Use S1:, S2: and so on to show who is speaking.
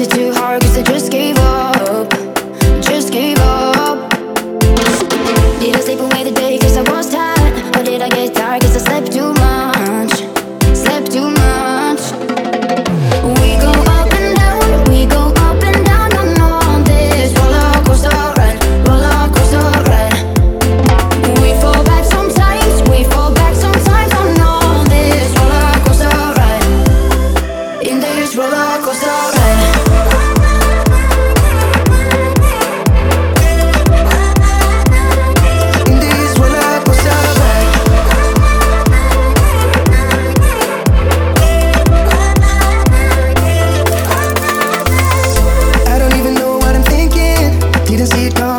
S1: is it too hard? Cause I just gave up, just gave up. Did I sleep away the day? Cause I was tired? Or did I get tired? Cause I slept too much? Slept too much. We go up and down, we go up and down I'm on this. Roller coaster ride, roller coaster ride. We fall back sometimes, we fall back sometimes I'm on this. Roller coaster ride. In this roller coaster ride.
S2: You don't.